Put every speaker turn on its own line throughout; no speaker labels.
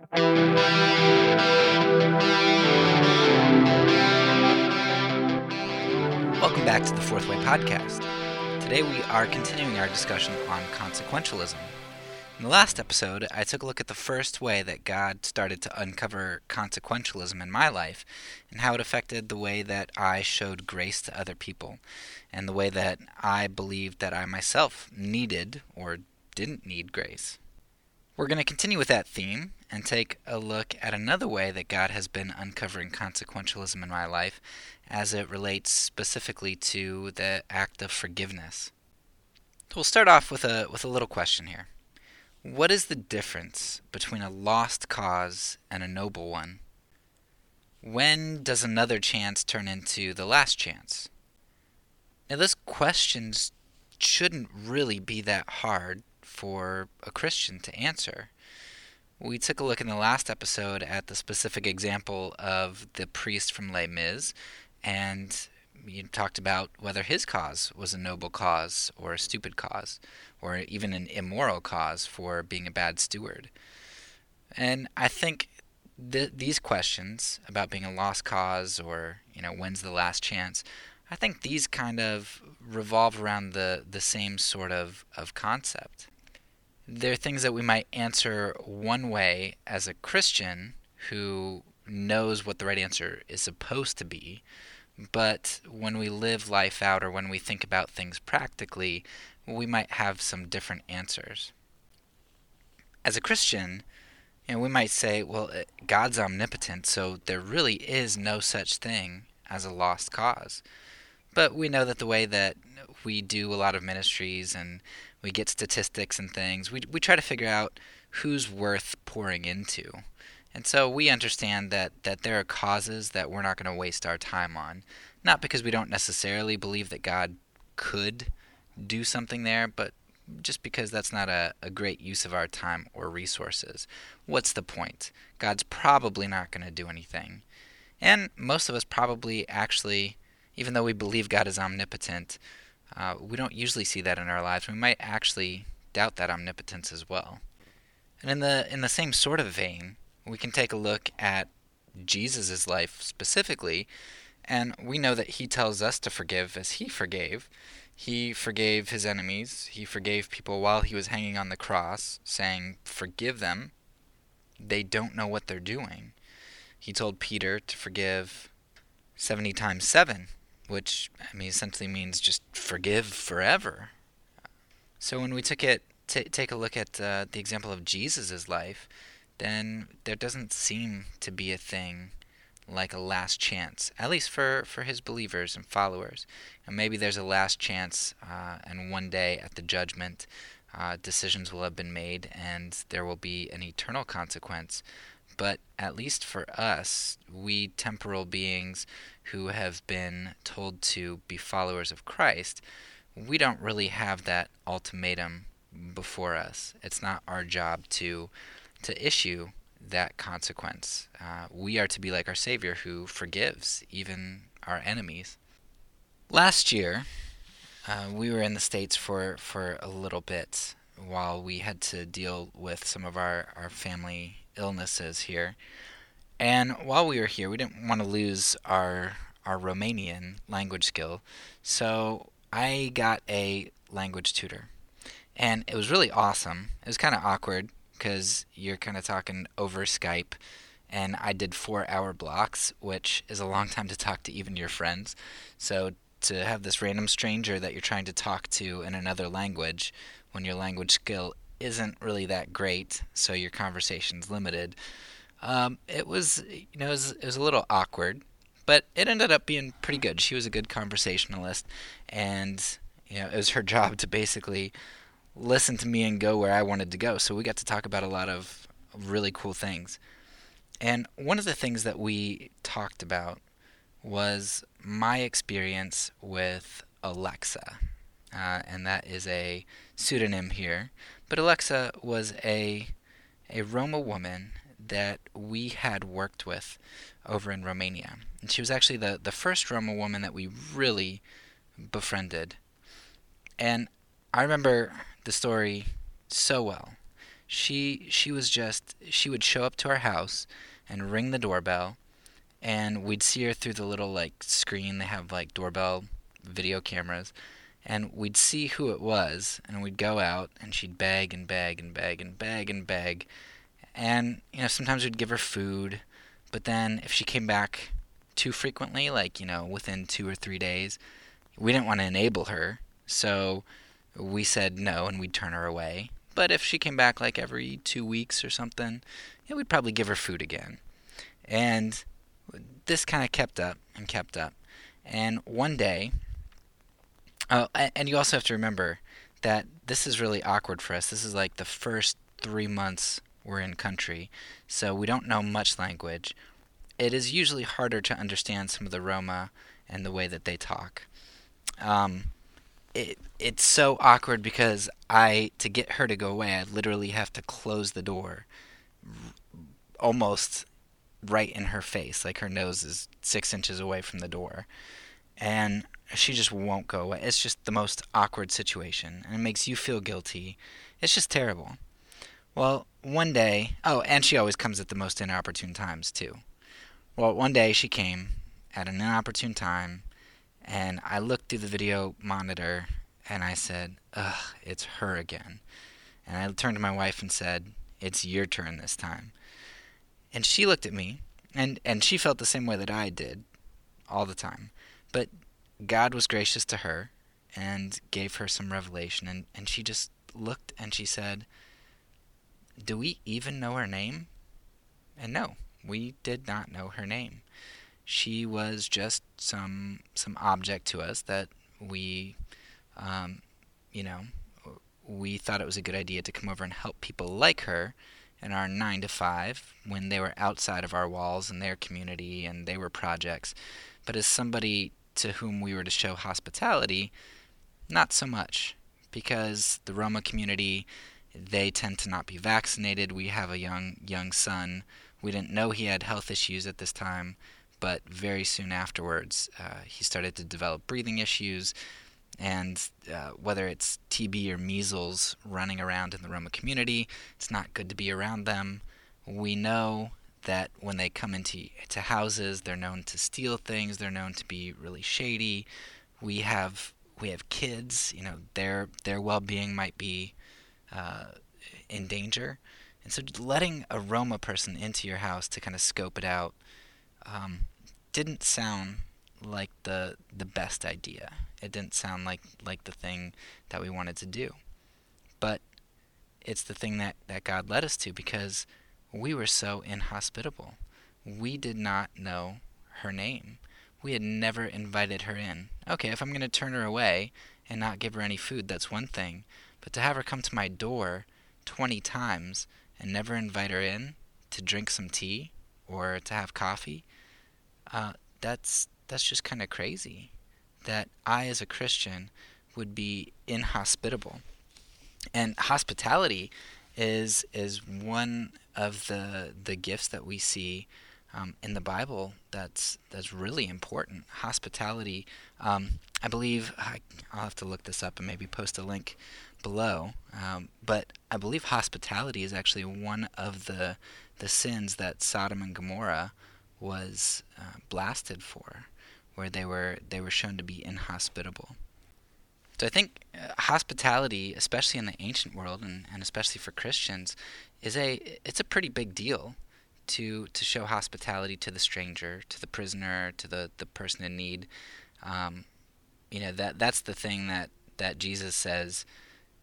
Welcome back to the Fourth Way Podcast. Today we are continuing our discussion on consequentialism. In the last episode, I took a look at the first way that God started to uncover consequentialism in my life and how it affected the way that I showed grace to other people and the way that I believed that I myself needed or didn't need grace. We're going to continue with that theme and take a look at another way that God has been uncovering consequentialism in my life as it relates specifically to the act of forgiveness. So we'll start off with a with a little question here. What is the difference between a lost cause and a noble one? When does another chance turn into the last chance? Now, this question shouldn't really be that hard for a Christian to answer. We took a look in the last episode at the specific example of the priest from Les Mis, and you talked about whether his cause was a noble cause or a stupid cause, or even an immoral cause for being a bad steward. And I think th- these questions about being a lost cause or you know when's the last chance, I think these kind of revolve around the the same sort of of concept they're things that we might answer one way as a Christian who knows what the right answer is supposed to be. But when we live life out or when we think about things practically, we might have some different answers. As a Christian, you know, we might say, well, uh, God's omnipotent, so there really is no such thing as a lost cause. But we know that the way that we do a lot of ministries and we get statistics and things. We we try to figure out who's worth pouring into. And so we understand that, that there are causes that we're not going to waste our time on. Not because we don't necessarily believe that God could do something there, but just because that's not a, a great use of our time or resources. What's the point? God's probably not going to do anything. And most of us probably actually, even though we believe God is omnipotent, uh, we don't usually see that in our lives. We might actually doubt that omnipotence as well. And in the in the same sort of vein, we can take a look at Jesus' life specifically, and we know that he tells us to forgive as he forgave. He forgave his enemies. He forgave people while he was hanging on the cross, saying, Forgive them. They don't know what they're doing. He told Peter to forgive 70 times 7 which I mean essentially means just forgive forever. So when we took it t- take a look at uh, the example of Jesus' life, then there doesn't seem to be a thing like a last chance, at least for, for his believers and followers. And maybe there's a last chance, uh, and one day at the judgment, uh, decisions will have been made, and there will be an eternal consequence. But at least for us, we temporal beings who have been told to be followers of Christ, we don't really have that ultimatum before us. It's not our job to to issue that consequence. Uh, we are to be like our Savior who forgives even our enemies. Last year, uh, we were in the States for, for a little bit while we had to deal with some of our, our family illnesses here. And while we were here, we didn't want to lose our our Romanian language skill, so I got a language tutor, and it was really awesome. It was kind of awkward because you're kind of talking over Skype, and I did four-hour blocks, which is a long time to talk to even your friends. So to have this random stranger that you're trying to talk to in another language when your language skill isn't really that great, so your conversation's limited. Um, it was, you know, it was, it was a little awkward, but it ended up being pretty good. She was a good conversationalist, and you know, it was her job to basically listen to me and go where I wanted to go. So we got to talk about a lot of really cool things. And one of the things that we talked about was my experience with Alexa. Uh, and that is a pseudonym here. But Alexa was a a Roma woman that we had worked with over in Romania. And she was actually the, the first Roma woman that we really befriended. And I remember the story so well. she she was just she would show up to our house and ring the doorbell and we'd see her through the little like screen they have like doorbell video cameras and we'd see who it was and we'd go out and she'd beg and beg and beg and beg and beg. And you know sometimes we'd give her food but then if she came back too frequently like you know within 2 or 3 days we didn't want to enable her. So we said no and we'd turn her away. But if she came back like every 2 weeks or something yeah, we'd probably give her food again. And this kind of kept up and kept up. And one day Oh, and you also have to remember that this is really awkward for us. This is like the first three months we're in country, so we don't know much language. It is usually harder to understand some of the Roma and the way that they talk. Um, it it's so awkward because I to get her to go away, I literally have to close the door, almost right in her face, like her nose is six inches away from the door, and she just won't go away. It's just the most awkward situation, and it makes you feel guilty. It's just terrible. Well, one day, oh, and she always comes at the most inopportune times, too. Well, one day she came at an inopportune time, and I looked through the video monitor and I said, Ugh, it's her again. And I turned to my wife and said, It's your turn this time. And she looked at me, and, and she felt the same way that I did all the time. But God was gracious to her and gave her some revelation, and, and she just looked and she said, Do we even know her name? And no, we did not know her name. She was just some some object to us that we, um, you know, we thought it was a good idea to come over and help people like her in our nine to five when they were outside of our walls and their community and they were projects. But as somebody to whom we were to show hospitality, not so much, because the Roma community, they tend to not be vaccinated. We have a young young son. We didn't know he had health issues at this time, but very soon afterwards, uh, he started to develop breathing issues. And uh, whether it's TB or measles running around in the Roma community, it's not good to be around them. We know that when they come into to houses, they're known to steal things. They're known to be really shady. We have we have kids. You know, their their well-being might be uh, in danger, and so letting a Roma person into your house to kind of scope it out um, didn't sound like the the best idea. It didn't sound like like the thing that we wanted to do, but it's the thing that that God led us to because we were so inhospitable. We did not know her name. We had never invited her in. Okay, if I'm going to turn her away and not give her any food, that's one thing. But to have her come to my door 20 times and never invite her in to drink some tea or to have coffee, uh, that's that's just kind of crazy. That I, as a Christian, would be inhospitable. And hospitality is is one of the the gifts that we see um, in the Bible that's that's really important. Hospitality. Um, I believe I, will have to look this up and maybe post a link below. Um, but I believe hospitality is actually one of the the sins that Sodom and Gomorrah was uh, blasted for, where they were they were shown to be inhospitable. So I think uh, hospitality, especially in the ancient world and, and especially for Christians, is a it's a pretty big deal to to show hospitality to the stranger, to the prisoner, to the, the person in need. Um, you know that that's the thing that, that Jesus says.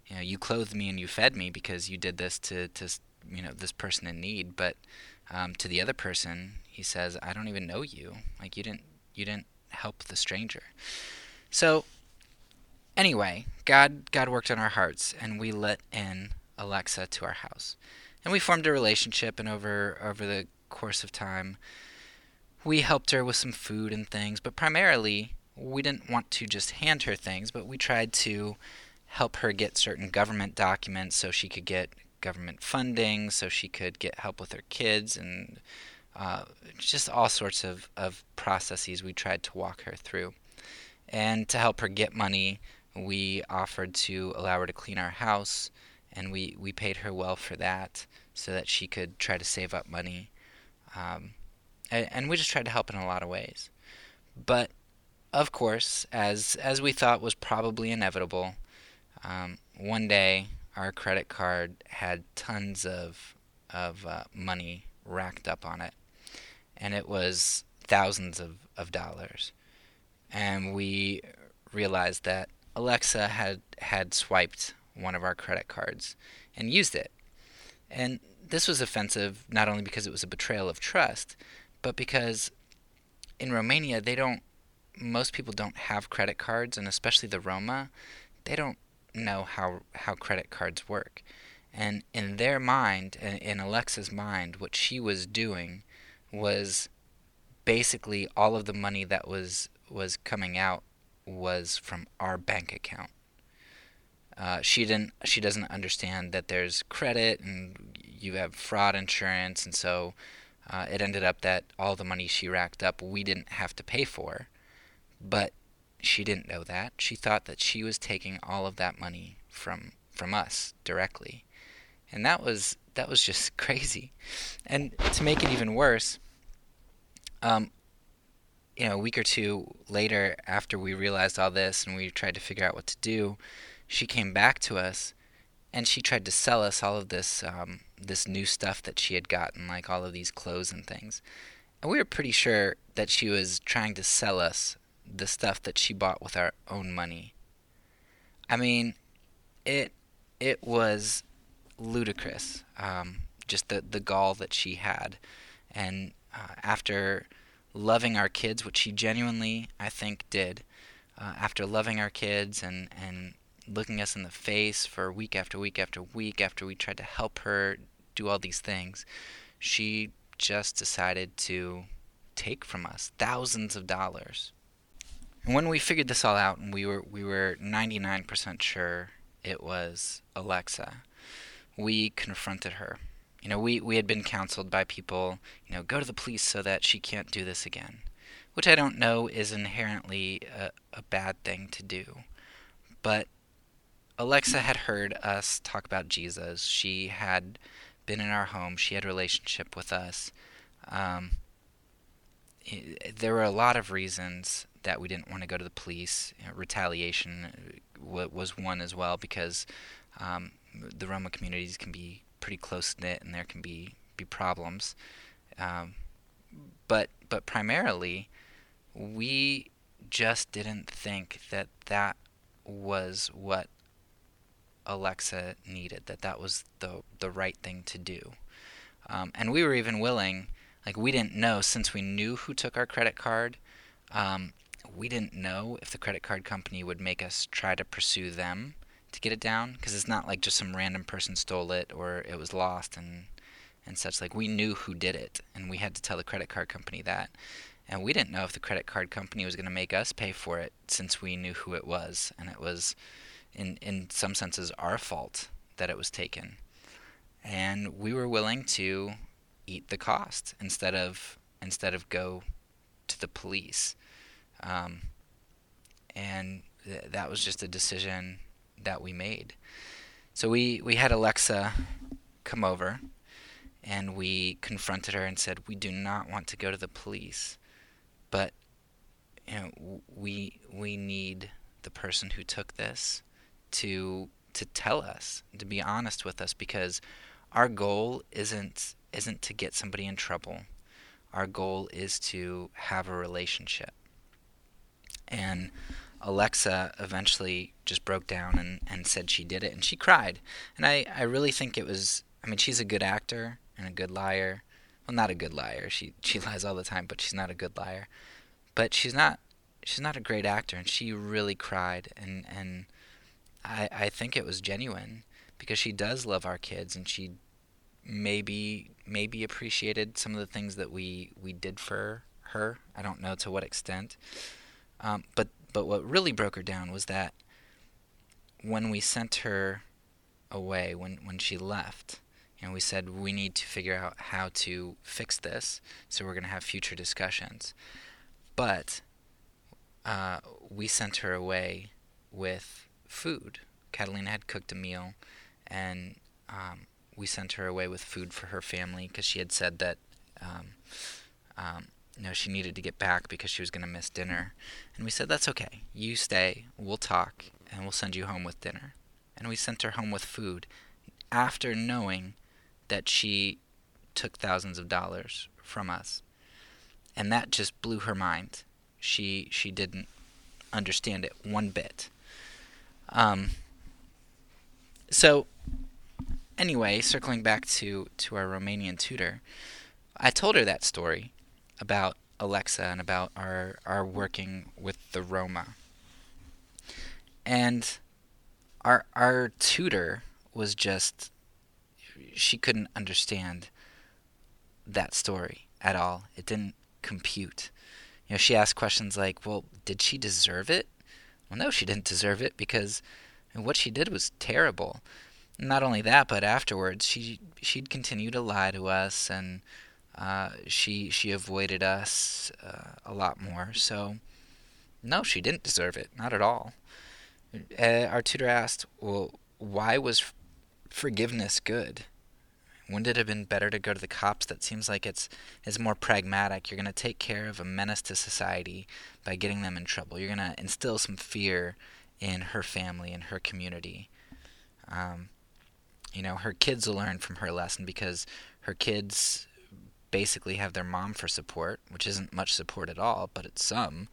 You know, you clothed me and you fed me because you did this to to you know this person in need. But um, to the other person, he says, I don't even know you. Like you didn't you didn't help the stranger. So Anyway, God God worked on our hearts, and we let in Alexa to our house, and we formed a relationship. And over over the course of time, we helped her with some food and things, but primarily we didn't want to just hand her things, but we tried to help her get certain government documents so she could get government funding, so she could get help with her kids, and uh, just all sorts of, of processes we tried to walk her through. And to help her get money we offered to allow her to clean our house and we we paid her well for that, so that she could try to save up money, um, and, and we just tried to help in a lot of ways. But of course, as as we thought was probably inevitable, um, one day our credit card had tons of of uh, money racked up on it, and it was thousands of, of dollars. And we realized that Alexa had had swiped one of our credit cards and used it. And this was offensive not only because it was a betrayal of trust, but because in Romania they don't most people don't have credit cards and especially the Roma, they don't know how how credit cards work. And in their mind, in Alexa's mind, what she was doing was basically all of the money that was was coming out was from our bank account. Uh, she didn't. She doesn't understand that there's credit and you have fraud insurance, and so uh, it ended up that all the money she racked up we didn't have to pay for, but she didn't know that. She thought that she was taking all of that money from from us directly, and that was that was just crazy. And to make it even worse, um, you know, a week or two later, after we realized all this and we tried to figure out what to do, she came back to us and she tried to sell us all of this um, this new stuff that she had gotten, like all of these clothes and things. And we were pretty sure that she was trying to sell us the stuff that she bought with our own money. I mean, it it was ludicrous. Um, just the the gall that she had, and uh, after loving our kids, which she genuinely I think did, uh, after loving our kids and and looking us in the face for week after week after week after we tried to help her do all these things, she just decided to take from us thousands of dollars. And when we figured this all out and we were we were 99% sure it was Alexa, we confronted her. You know, we, we had been counseled by people, you know, go to the police so that she can't do this again. Which I don't know is inherently a, a bad thing to do. But Alexa had heard us talk about Jesus. She had been in our home. She had a relationship with us. Um, there were a lot of reasons that we didn't want to go to the police. You know, retaliation was one as well because um, the Roma communities can be pretty close knit and there can be be problems. Um, but but primarily, we just didn't think that that was what Alexa needed, that that was the the right thing to do. Um, and we were even willing, like we didn't know since we knew who took our credit card, um, we didn't know if the credit card company would make us try to pursue them to get it down because it's not like just some random person stole it or it was lost and and such. Like we knew who did it, and we had to tell the credit card company that. And we didn't know if the credit card company was going to make us pay for it since we knew who it was, and it was in in some senses our fault that it was taken, and we were willing to eat the cost instead of instead of go to the police, um, and th- that was just a decision that we made. So we we had Alexa come over, and we confronted her and said we do not want to go to the police, but you know we we need the person who took this to to tell us, to be honest with us, because our goal isn't isn't to get somebody in trouble. Our goal is to have a relationship. And Alexa eventually just broke down and, and said she did it, and she cried. And I, I really think it was. I mean, she's a good actor and a good liar. Well, not a good liar. She she lies all the time, but she's not a good liar. But she's not she's not a great actor, and she really cried. And and I, I think it was genuine because she does love our kids and she maybe maybe appreciated some of the things that we we did for her. I don't know to what extent. Um, but but what really broke her down was that when we sent her away, when when she left, and we said we need to figure out how to fix this, so we're going to have future discussions. But uh, we sent her away with food. Catalina had cooked a meal, and um, we sent her away with food for her family because she had said that um, um, you know she needed to get back because she was going to miss dinner. And we said that's okay. You stay. We'll talk, and we'll send you home with dinner. And we sent her home with food after knowing that she took thousands of dollars from us. And that just blew her mind. She she didn't understand it one bit. Um, so anyway, circling back to, to our Romanian tutor, I told her that story about Alexa and about our, our working with the Roma. And our our tutor was just she couldn't understand that story at all. It didn't compute. You know, she asked questions like, "Well, did she deserve it?" Well, no, she didn't deserve it because what she did was terrible. Not only that, but afterwards, she she'd continue to lie to us, and uh, she she avoided us uh, a lot more. So, no, she didn't deserve it, not at all. Uh, our tutor asked, "Well, why was forgiveness good?" Wouldn't it have been better to go to the cops? That seems like it's it's more pragmatic. You're going to take care of a menace to society by getting them in trouble. You're going to instill some fear in her family and her community. Um, you know, her kids will learn from her lesson because her kids basically have their mom for support, which isn't much support at all, but it's some.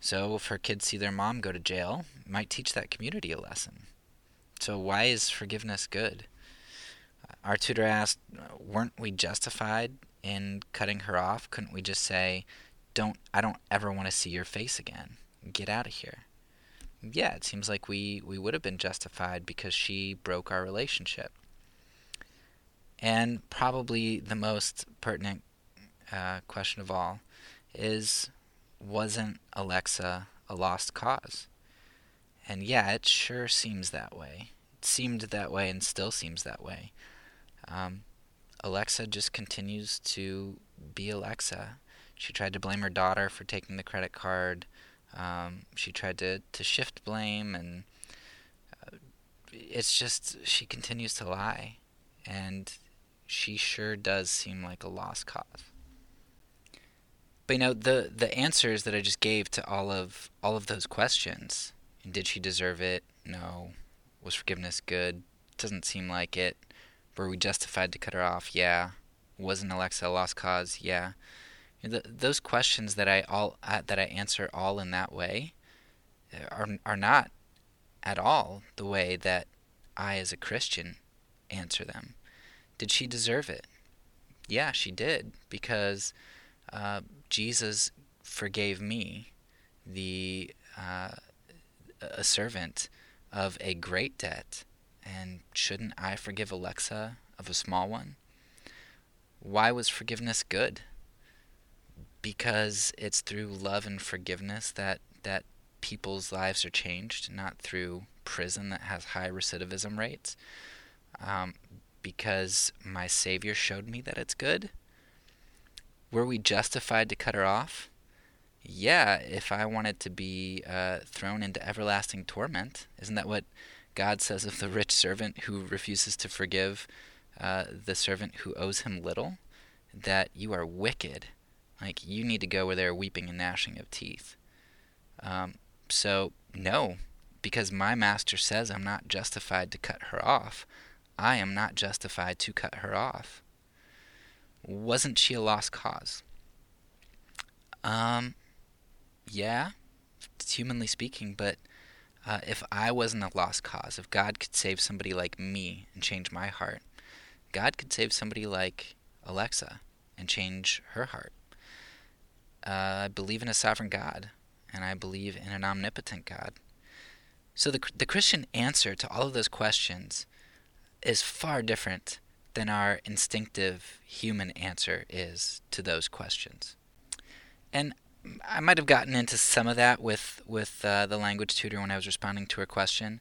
So if her kids see their mom go to jail, might teach that community a lesson. So why is forgiveness good? Our tutor asked, weren't we justified in cutting her off? Couldn't we just say, "Don't I don't ever want to see your face again. Get out of here." Yeah, it seems like we we would have been justified because she broke our relationship. And probably the most pertinent uh, question of all is wasn't Alexa a lost cause? And yeah, it sure seems that way. It seemed that way and still seems that way. Um, Alexa just continues to be Alexa. She tried to blame her daughter for taking the credit card. Um, she tried to, to shift blame, and uh, it's just she continues to lie. And she sure does seem like a lost cause. But you know the the answers that I just gave to all of all of those questions. and Did she deserve it? No. Was forgiveness good? Doesn't seem like it. Were we justified to cut her off? Yeah. Wasn't Alexa a lost cause? Yeah. The, those questions that I all uh, that I answer all in that way uh, are are not at all the way that I as a Christian answer them. Did she deserve it? Yeah, she did because uh, Jesus forgave me, the uh, a servant of a great debt and shouldn't I forgive Alexa of a small one? Why was forgiveness good? Because it's through love and forgiveness that, that people's lives are changed, not through prison that has high recidivism rates. Um, because my Savior showed me that it's good. Were we justified to cut her off? Yeah, if I wanted to be uh, thrown into everlasting torment. Isn't that what God says of the rich servant who refuses to forgive uh, the servant who owes him little, that you are wicked. Like, you need to go where they're weeping and gnashing of teeth. Um, so, no, because my master says I'm not justified to cut her off, I am not justified to cut her off. Wasn't she a lost cause? Um, yeah, humanly speaking, but uh, if I wasn't a lost cause, if God could save somebody like me and change my heart, God could save somebody like Alexa and change her heart. Uh, I believe in a sovereign God, and I believe in an omnipotent God. So the the Christian answer to all of those questions is far different than our instinctive human answer is to those questions. And I might have gotten into some of that with with uh, the language tutor when I was responding to her question,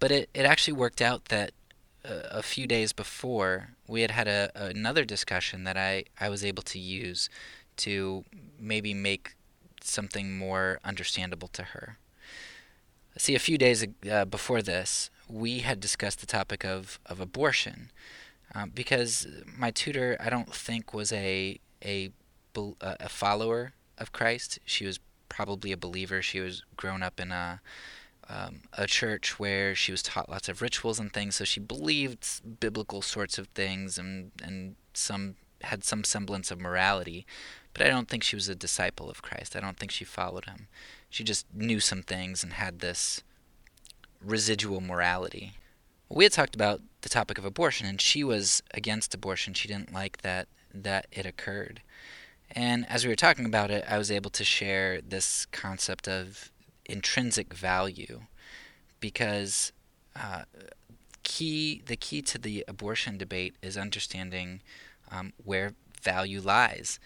but it, it actually worked out that uh, a few days before we had had a, another discussion that I, I was able to use to maybe make something more understandable to her. See, a few days uh, before this, we had discussed the topic of, of abortion um, because my tutor, I don't think, was a, a, a follower of Christ. She was probably a believer. She was grown up in a um, a church where she was taught lots of rituals and things, so she believed biblical sorts of things and and some had some semblance of morality. But I don't think she was a disciple of Christ. I don't think she followed him. She just knew some things and had this residual morality. We had talked about the topic of abortion, and she was against abortion. She didn't like that that it occurred. And as we were talking about it, I was able to share this concept of intrinsic value because uh, key the key to the abortion debate is understanding um, where value lies.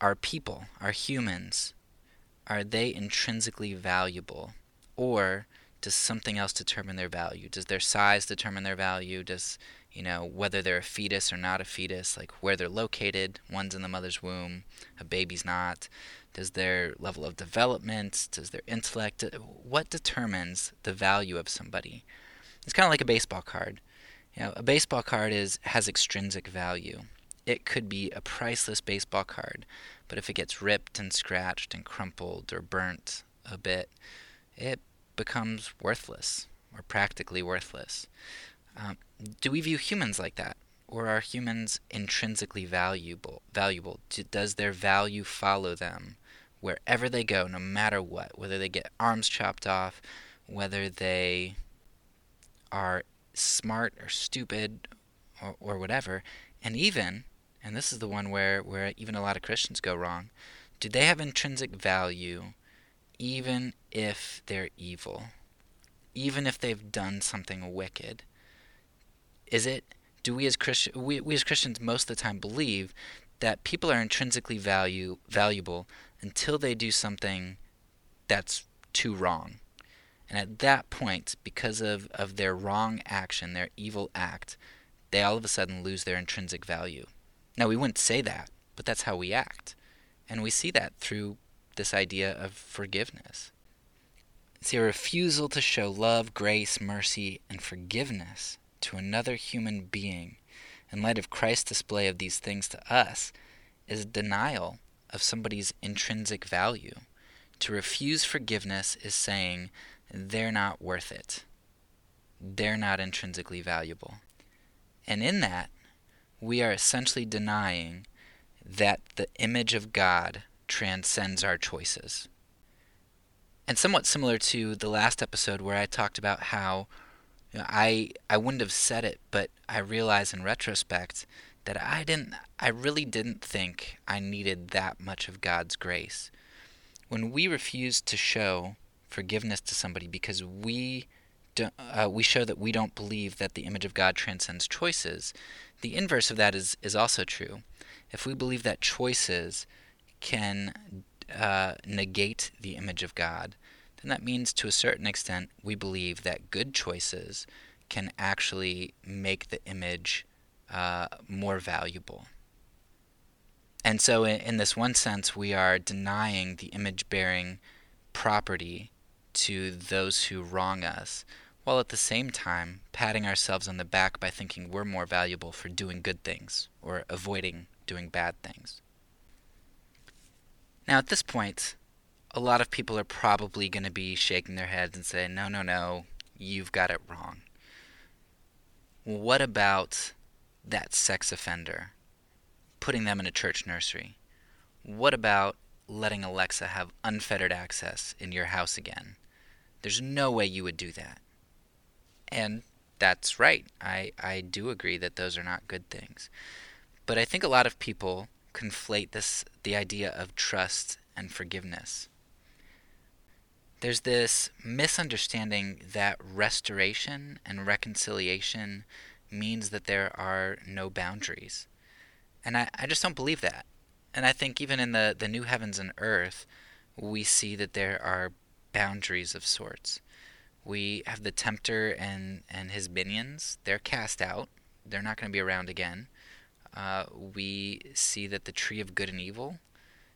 Are people, are humans, are they intrinsically valuable, or does something else determine their value? Does their size determine their value? Does you know whether they're a fetus or not a fetus, like where they're located? One's in the mother's womb, a baby's not. Does their level of development, does their intellect, uh, what determines the value of somebody? It's kind of like a baseball card. You know, a baseball card is has extrinsic value. It could be a priceless baseball card, but if it gets ripped and scratched and crumpled or burnt a bit, it becomes worthless or practically worthless. Um, do we view humans like that? Or are humans intrinsically valuable? Valuable? Does their value follow them wherever they go, no matter what, whether they get arms chopped off, whether they are smart or stupid or, or whatever, and even, and this is the one where, where even a lot of Christians go wrong, do they have intrinsic value even if they're evil? Even if they've done something wicked? Is it, do we as, Christi- we, we as Christians most of the time believe that people are intrinsically value, valuable until they do something that's too wrong. And at that point, because of, of their wrong action, their evil act, they all of a sudden lose their intrinsic value. Now, we wouldn't say that, but that's how we act. And we see that through this idea of forgiveness. See, a refusal to show love, grace, mercy, and forgiveness to another human being in light of Christ's display of these things to us is a denial of somebody's intrinsic value. To refuse forgiveness is saying they're not worth it. They're not intrinsically valuable. And in that, we are essentially denying that the image of God transcends our choices. And somewhat similar to the last episode where I talked about how you know, I I wouldn't have said it, but I realize in retrospect that I didn't I really didn't think I needed that much of God's grace. When we refuse to show forgiveness to somebody because we uh, we show that we don't believe that the image of God transcends choices, the inverse of that is, is also true. If we believe that choices can uh, negate the image of God, then that means to a certain extent we believe that good choices can actually make the image uh, more valuable. And so, in, in, this one sense, we are denying the image bearing property to those who wrong us, while at the same time patting ourselves on the back by thinking we're more valuable for doing good things or avoiding doing bad things. Now, at this point, a lot of people are probably going to be shaking their heads and saying, no, no, no, you've got it wrong. What about that sex offender, putting them in a church nursery? What about letting Alexa have unfettered access in your house again? There's no way you would do that. And that's right. I, I do agree that those are not good things. But I think a lot of people conflate this the idea of trust and forgiveness. There's this misunderstanding that restoration and reconciliation means that there are no boundaries. And I, I just don't believe that. And I think even in the, the new heavens and earth, we see that there are boundaries of sorts. We have the tempter and, and his minions. They're cast out. They're not going to be around again. Uh, we see that the tree of good and evil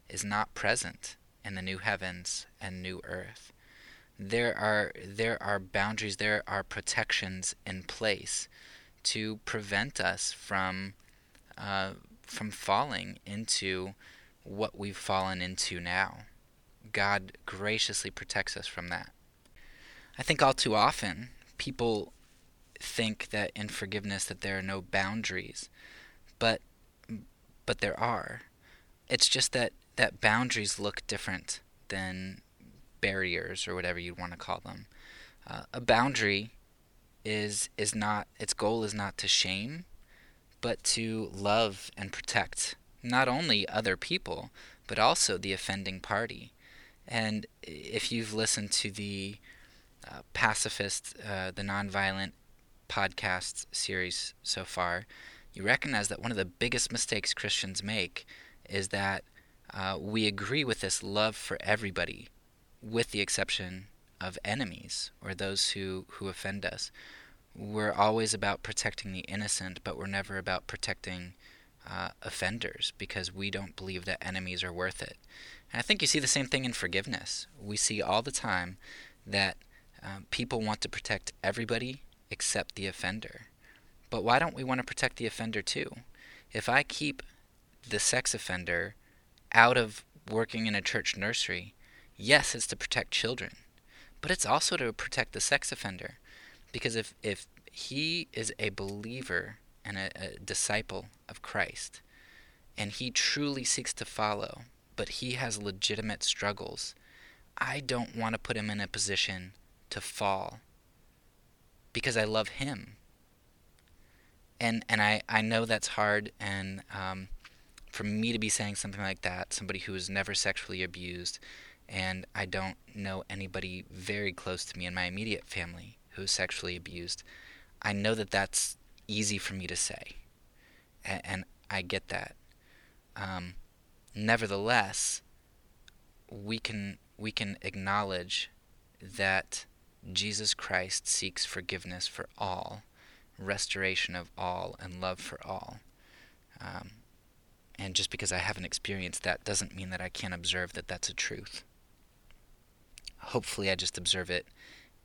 is not present in the new heavens and new earth. there are there are boundaries, there are protections in place to prevent us from uh, from falling into what we've fallen into now. God graciously protects us from that. I think all too often people think that in forgiveness that there are no boundaries, but but there are. It's just that that boundaries look different than barriers or whatever you want to call them. Uh, a boundary is is not its goal is not to shame, but to love and protect not only other people but also the offending party. And if you've listened to the uh, pacifist, uh, the nonviolent podcast series so far, you recognize that one of the biggest mistakes Christians make is that uh, we agree with this love for everybody, with the exception of enemies or those who, who offend us. We're always about protecting the innocent, but we're never about protecting uh, offenders because we don't believe that enemies are worth it. And I think you see the same thing in forgiveness. We see all the time that um, people want to protect everybody except the offender. But why don't we want to protect the offender too? If I keep the sex offender out of working in a church nursery, yes, it's to protect children, but it's also to protect the sex offender. Because if, if he is a believer and a, a disciple of Christ, and he truly seeks to follow, but he has legitimate struggles, I don't want to put him in a position to fall because I love him. And and I, I know that's hard and um, for me to be saying something like that, somebody who was never sexually abused, and I don't know anybody very close to me in my immediate family who is sexually abused, I know that that's easy for me to say, and, and I get that. Um, nevertheless, we can we can acknowledge that Jesus Christ seeks forgiveness for all, restoration of all, and love for all. Um, and just because I haven't experienced that doesn't mean that I can't observe that that's a truth. Hopefully, I just observe it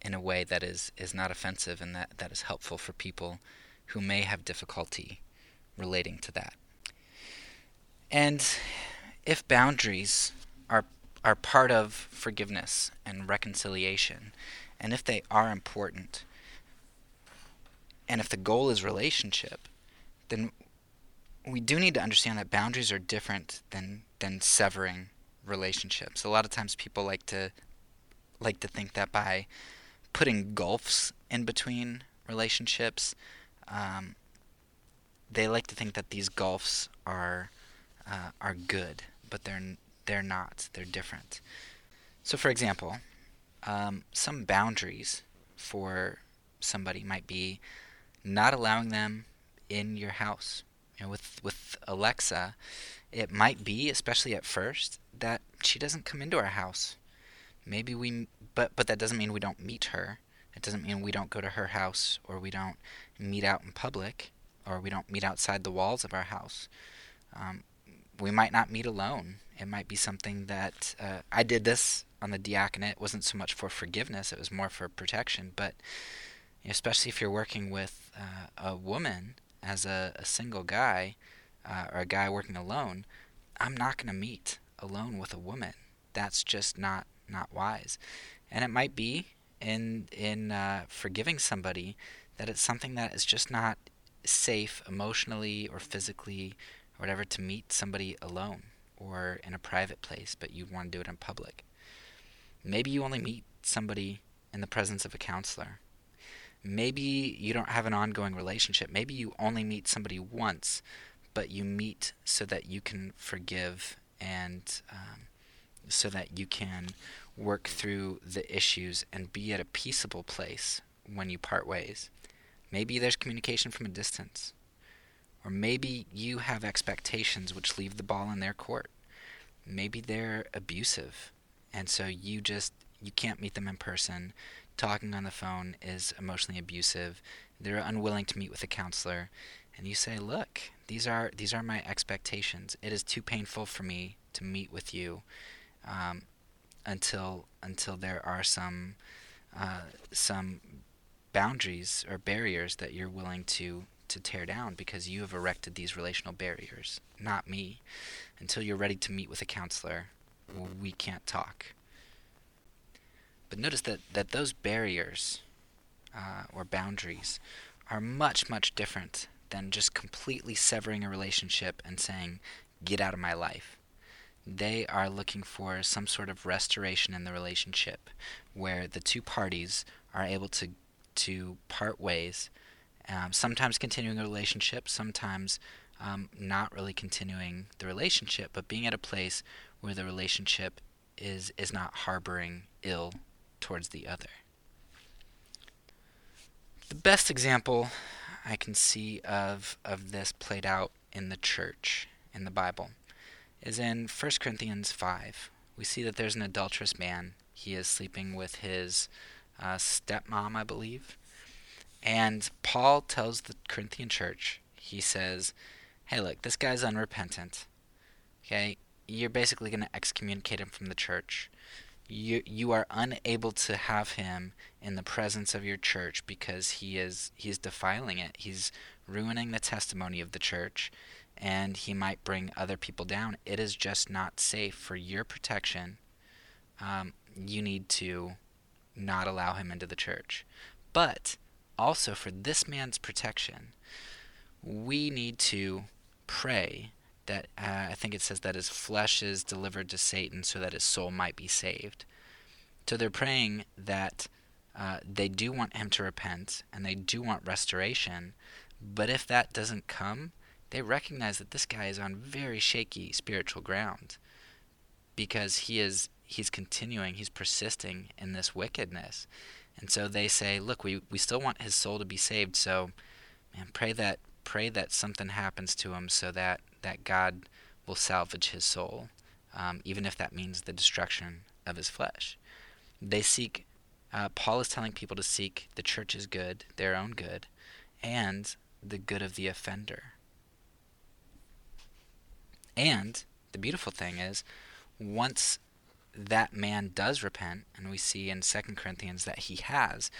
in a way that is, is not offensive and that, that is helpful for people who may have difficulty relating to that. And if boundaries are are part of forgiveness and reconciliation, and if they are important, and if the goal is relationship, then we do need to understand that boundaries are different than than severing relationships. A lot of times people like to like to think that by putting gulfs in between relationships, um, they like to think that these gulfs are uh, are good, but they're they're not. They're different. So, for example, um, some boundaries for somebody might be not allowing them in your house. You know, with with Alexa, it might be, especially at first, that she doesn't come into our house. Maybe we, but but that doesn't mean we don't meet her. It doesn't mean we don't go to her house or we don't meet out in public or we don't meet outside the walls of our house. Um, we might not meet alone. It might be something that uh, I did this on the diaconate. It wasn't so much for forgiveness; it was more for protection. But especially if you're working with uh, a woman as a, a single guy uh, or a guy working alone, I'm not going to meet alone with a woman. That's just not not wise. And it might be in in uh, forgiving somebody that it's something that is just not safe emotionally or physically or whatever to meet somebody alone or in a private place, but you want to do it in public. Maybe you only meet somebody in the presence of a counselor. Maybe you don't have an ongoing relationship. Maybe you only meet somebody once, but you meet so that you can forgive and um, so that you can work through the issues and be at a peaceable place when you part ways. Maybe there's communication from a distance. Or maybe you have expectations which leave the ball in their court. Maybe they're abusive, and so you just you can't meet them in person. Talking on the phone is emotionally abusive. They're unwilling to meet with a counselor, and you say, "Look, these are these are my expectations. It is too painful for me to meet with you. Um, until until there are some uh, some boundaries or barriers that you're willing to to tear down because you have erected these relational barriers, not me. Until you're ready to meet with a counselor, we can't talk. But notice that, that those barriers uh, or boundaries are much, much different than just completely severing a relationship and saying, get out of my life. They are looking for some sort of restoration in the relationship where the two parties are able to, to part ways um, sometimes continuing a relationship, sometimes um, not really continuing the relationship, but being at a place where the relationship is is not harboring ill towards the other. The best example I can see of of this played out in the church in the Bible is in 1 Corinthians 5. We see that there's an adulterous man. He is sleeping with his uh, stepmom, I believe. And Paul tells the Corinthian church, he says, hey, look, this guy's unrepentant. Okay? You're basically going to excommunicate him from the church. You, you are unable to have him in the presence of your church because he is he's defiling it. He's ruining the testimony of the church and he might bring other people down. It is just not safe for your protection. Um, you need to not allow him into the church. But also for this man's protection, we need to pray that uh, I think it says that his flesh is delivered to Satan so that his soul might be saved. So they're praying that uh, they do want him to repent and they do want restoration, but if that doesn't come, they recognize that this guy is on very shaky spiritual ground because he is he's continuing, he's persisting in this wickedness. And so they say, look, we, we still want his soul to be saved, so man, pray that pray that something happens to him so that, that God will salvage his soul, um, even if that means the destruction of his flesh. They seek uh, Paul is telling people to seek the church's good, their own good, and the good of the offender. And the beautiful thing is, once that man does repent, and we see in Second Corinthians that he has,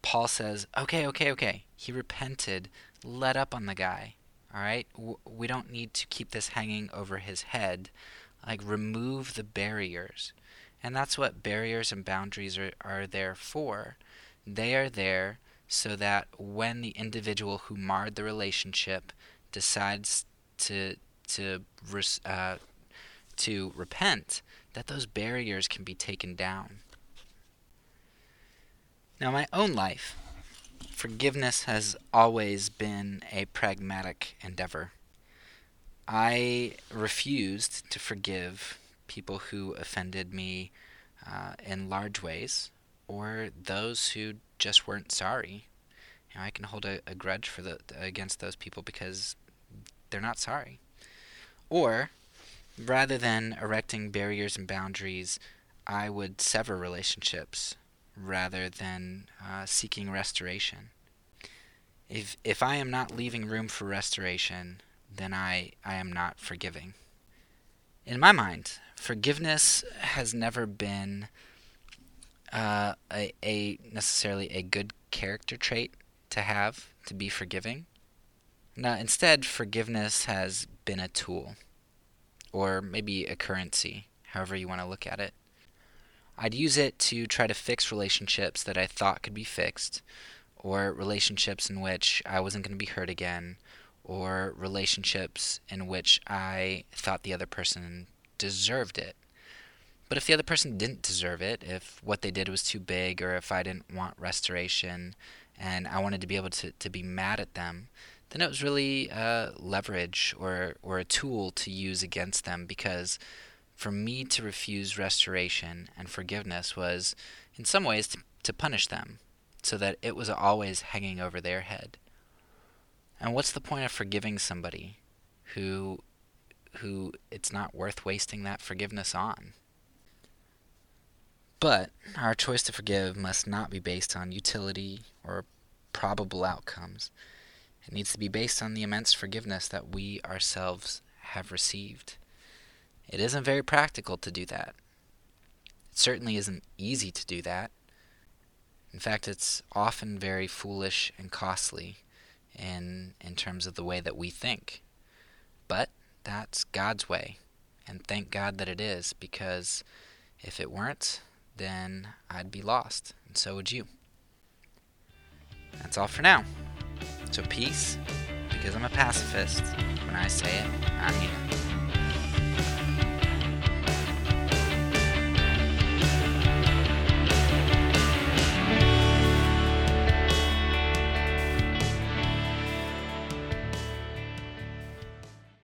Paul says, okay, okay, okay, he repented, let up on the guy. All right, we don't need to keep this hanging over his head. Like, remove the barriers. And that's what barriers and boundaries are, are there for. They are there so that when the individual who marred the relationship decides to to uh, to repent, that those barriers can be taken down. Now, my own life, forgiveness has always been a pragmatic endeavor. I refused to forgive people who offended me uh, in large ways or those who just weren't sorry. You know, I can hold a, a grudge for the against those people because they're not sorry. Or rather than erecting barriers and boundaries, I would sever relationships rather than uh, seeking restoration. If if I am not leaving room for restoration, then I, I am not forgiving. In my mind, forgiveness has never been uh, a, a necessarily a good character trait to have to be forgiving. Now, instead, forgiveness has been a tool or maybe a currency, however you want to look at it. I'd use it to try to fix relationships that I thought could be fixed, or relationships in which I wasn't going to be hurt again, or relationships in which I thought the other person deserved it. But if the other person didn't deserve it, if what they did was too big, or if I didn't want restoration and I wanted to be able to, to be mad at them, then it was really uh, leverage or, or a tool to use against them because for me to refuse restoration and forgiveness was, in some ways, to, to punish them so that it was always hanging over their head. And what's the point of forgiving somebody who who it's not worth wasting that forgiveness on? But our choice to forgive must not be based on utility or probable outcomes. It needs to be based on the immense forgiveness that we ourselves have received. It isn't very practical to do that. It certainly isn't easy to do that. In fact, it's often very foolish and costly in, in terms of the way that we think. But that's God's way, and thank God that it is, because if it weren't, then I'd be lost, and so would you. That's all for now. So peace, because I'm a pacifist. When I say it, I mean